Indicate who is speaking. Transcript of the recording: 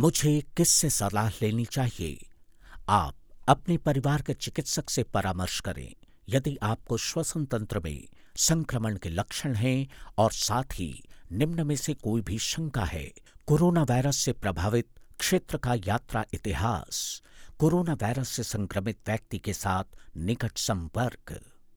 Speaker 1: मुझे किससे सलाह लेनी चाहिए? आप अपने परिवार के चिकित्सक से परामर्श करें। यदि आपको श्वसन तंत्र में संक्रमण के लक्षण हैं और साथ ही निम्न में से कोई भी शंका है, कोरोना वायरस से प्रभावित क्षेत्र का यात्रा इतिहास, कोरोना वायरस से संक्रमित व्यक्ति के साथ निकट संपर्क।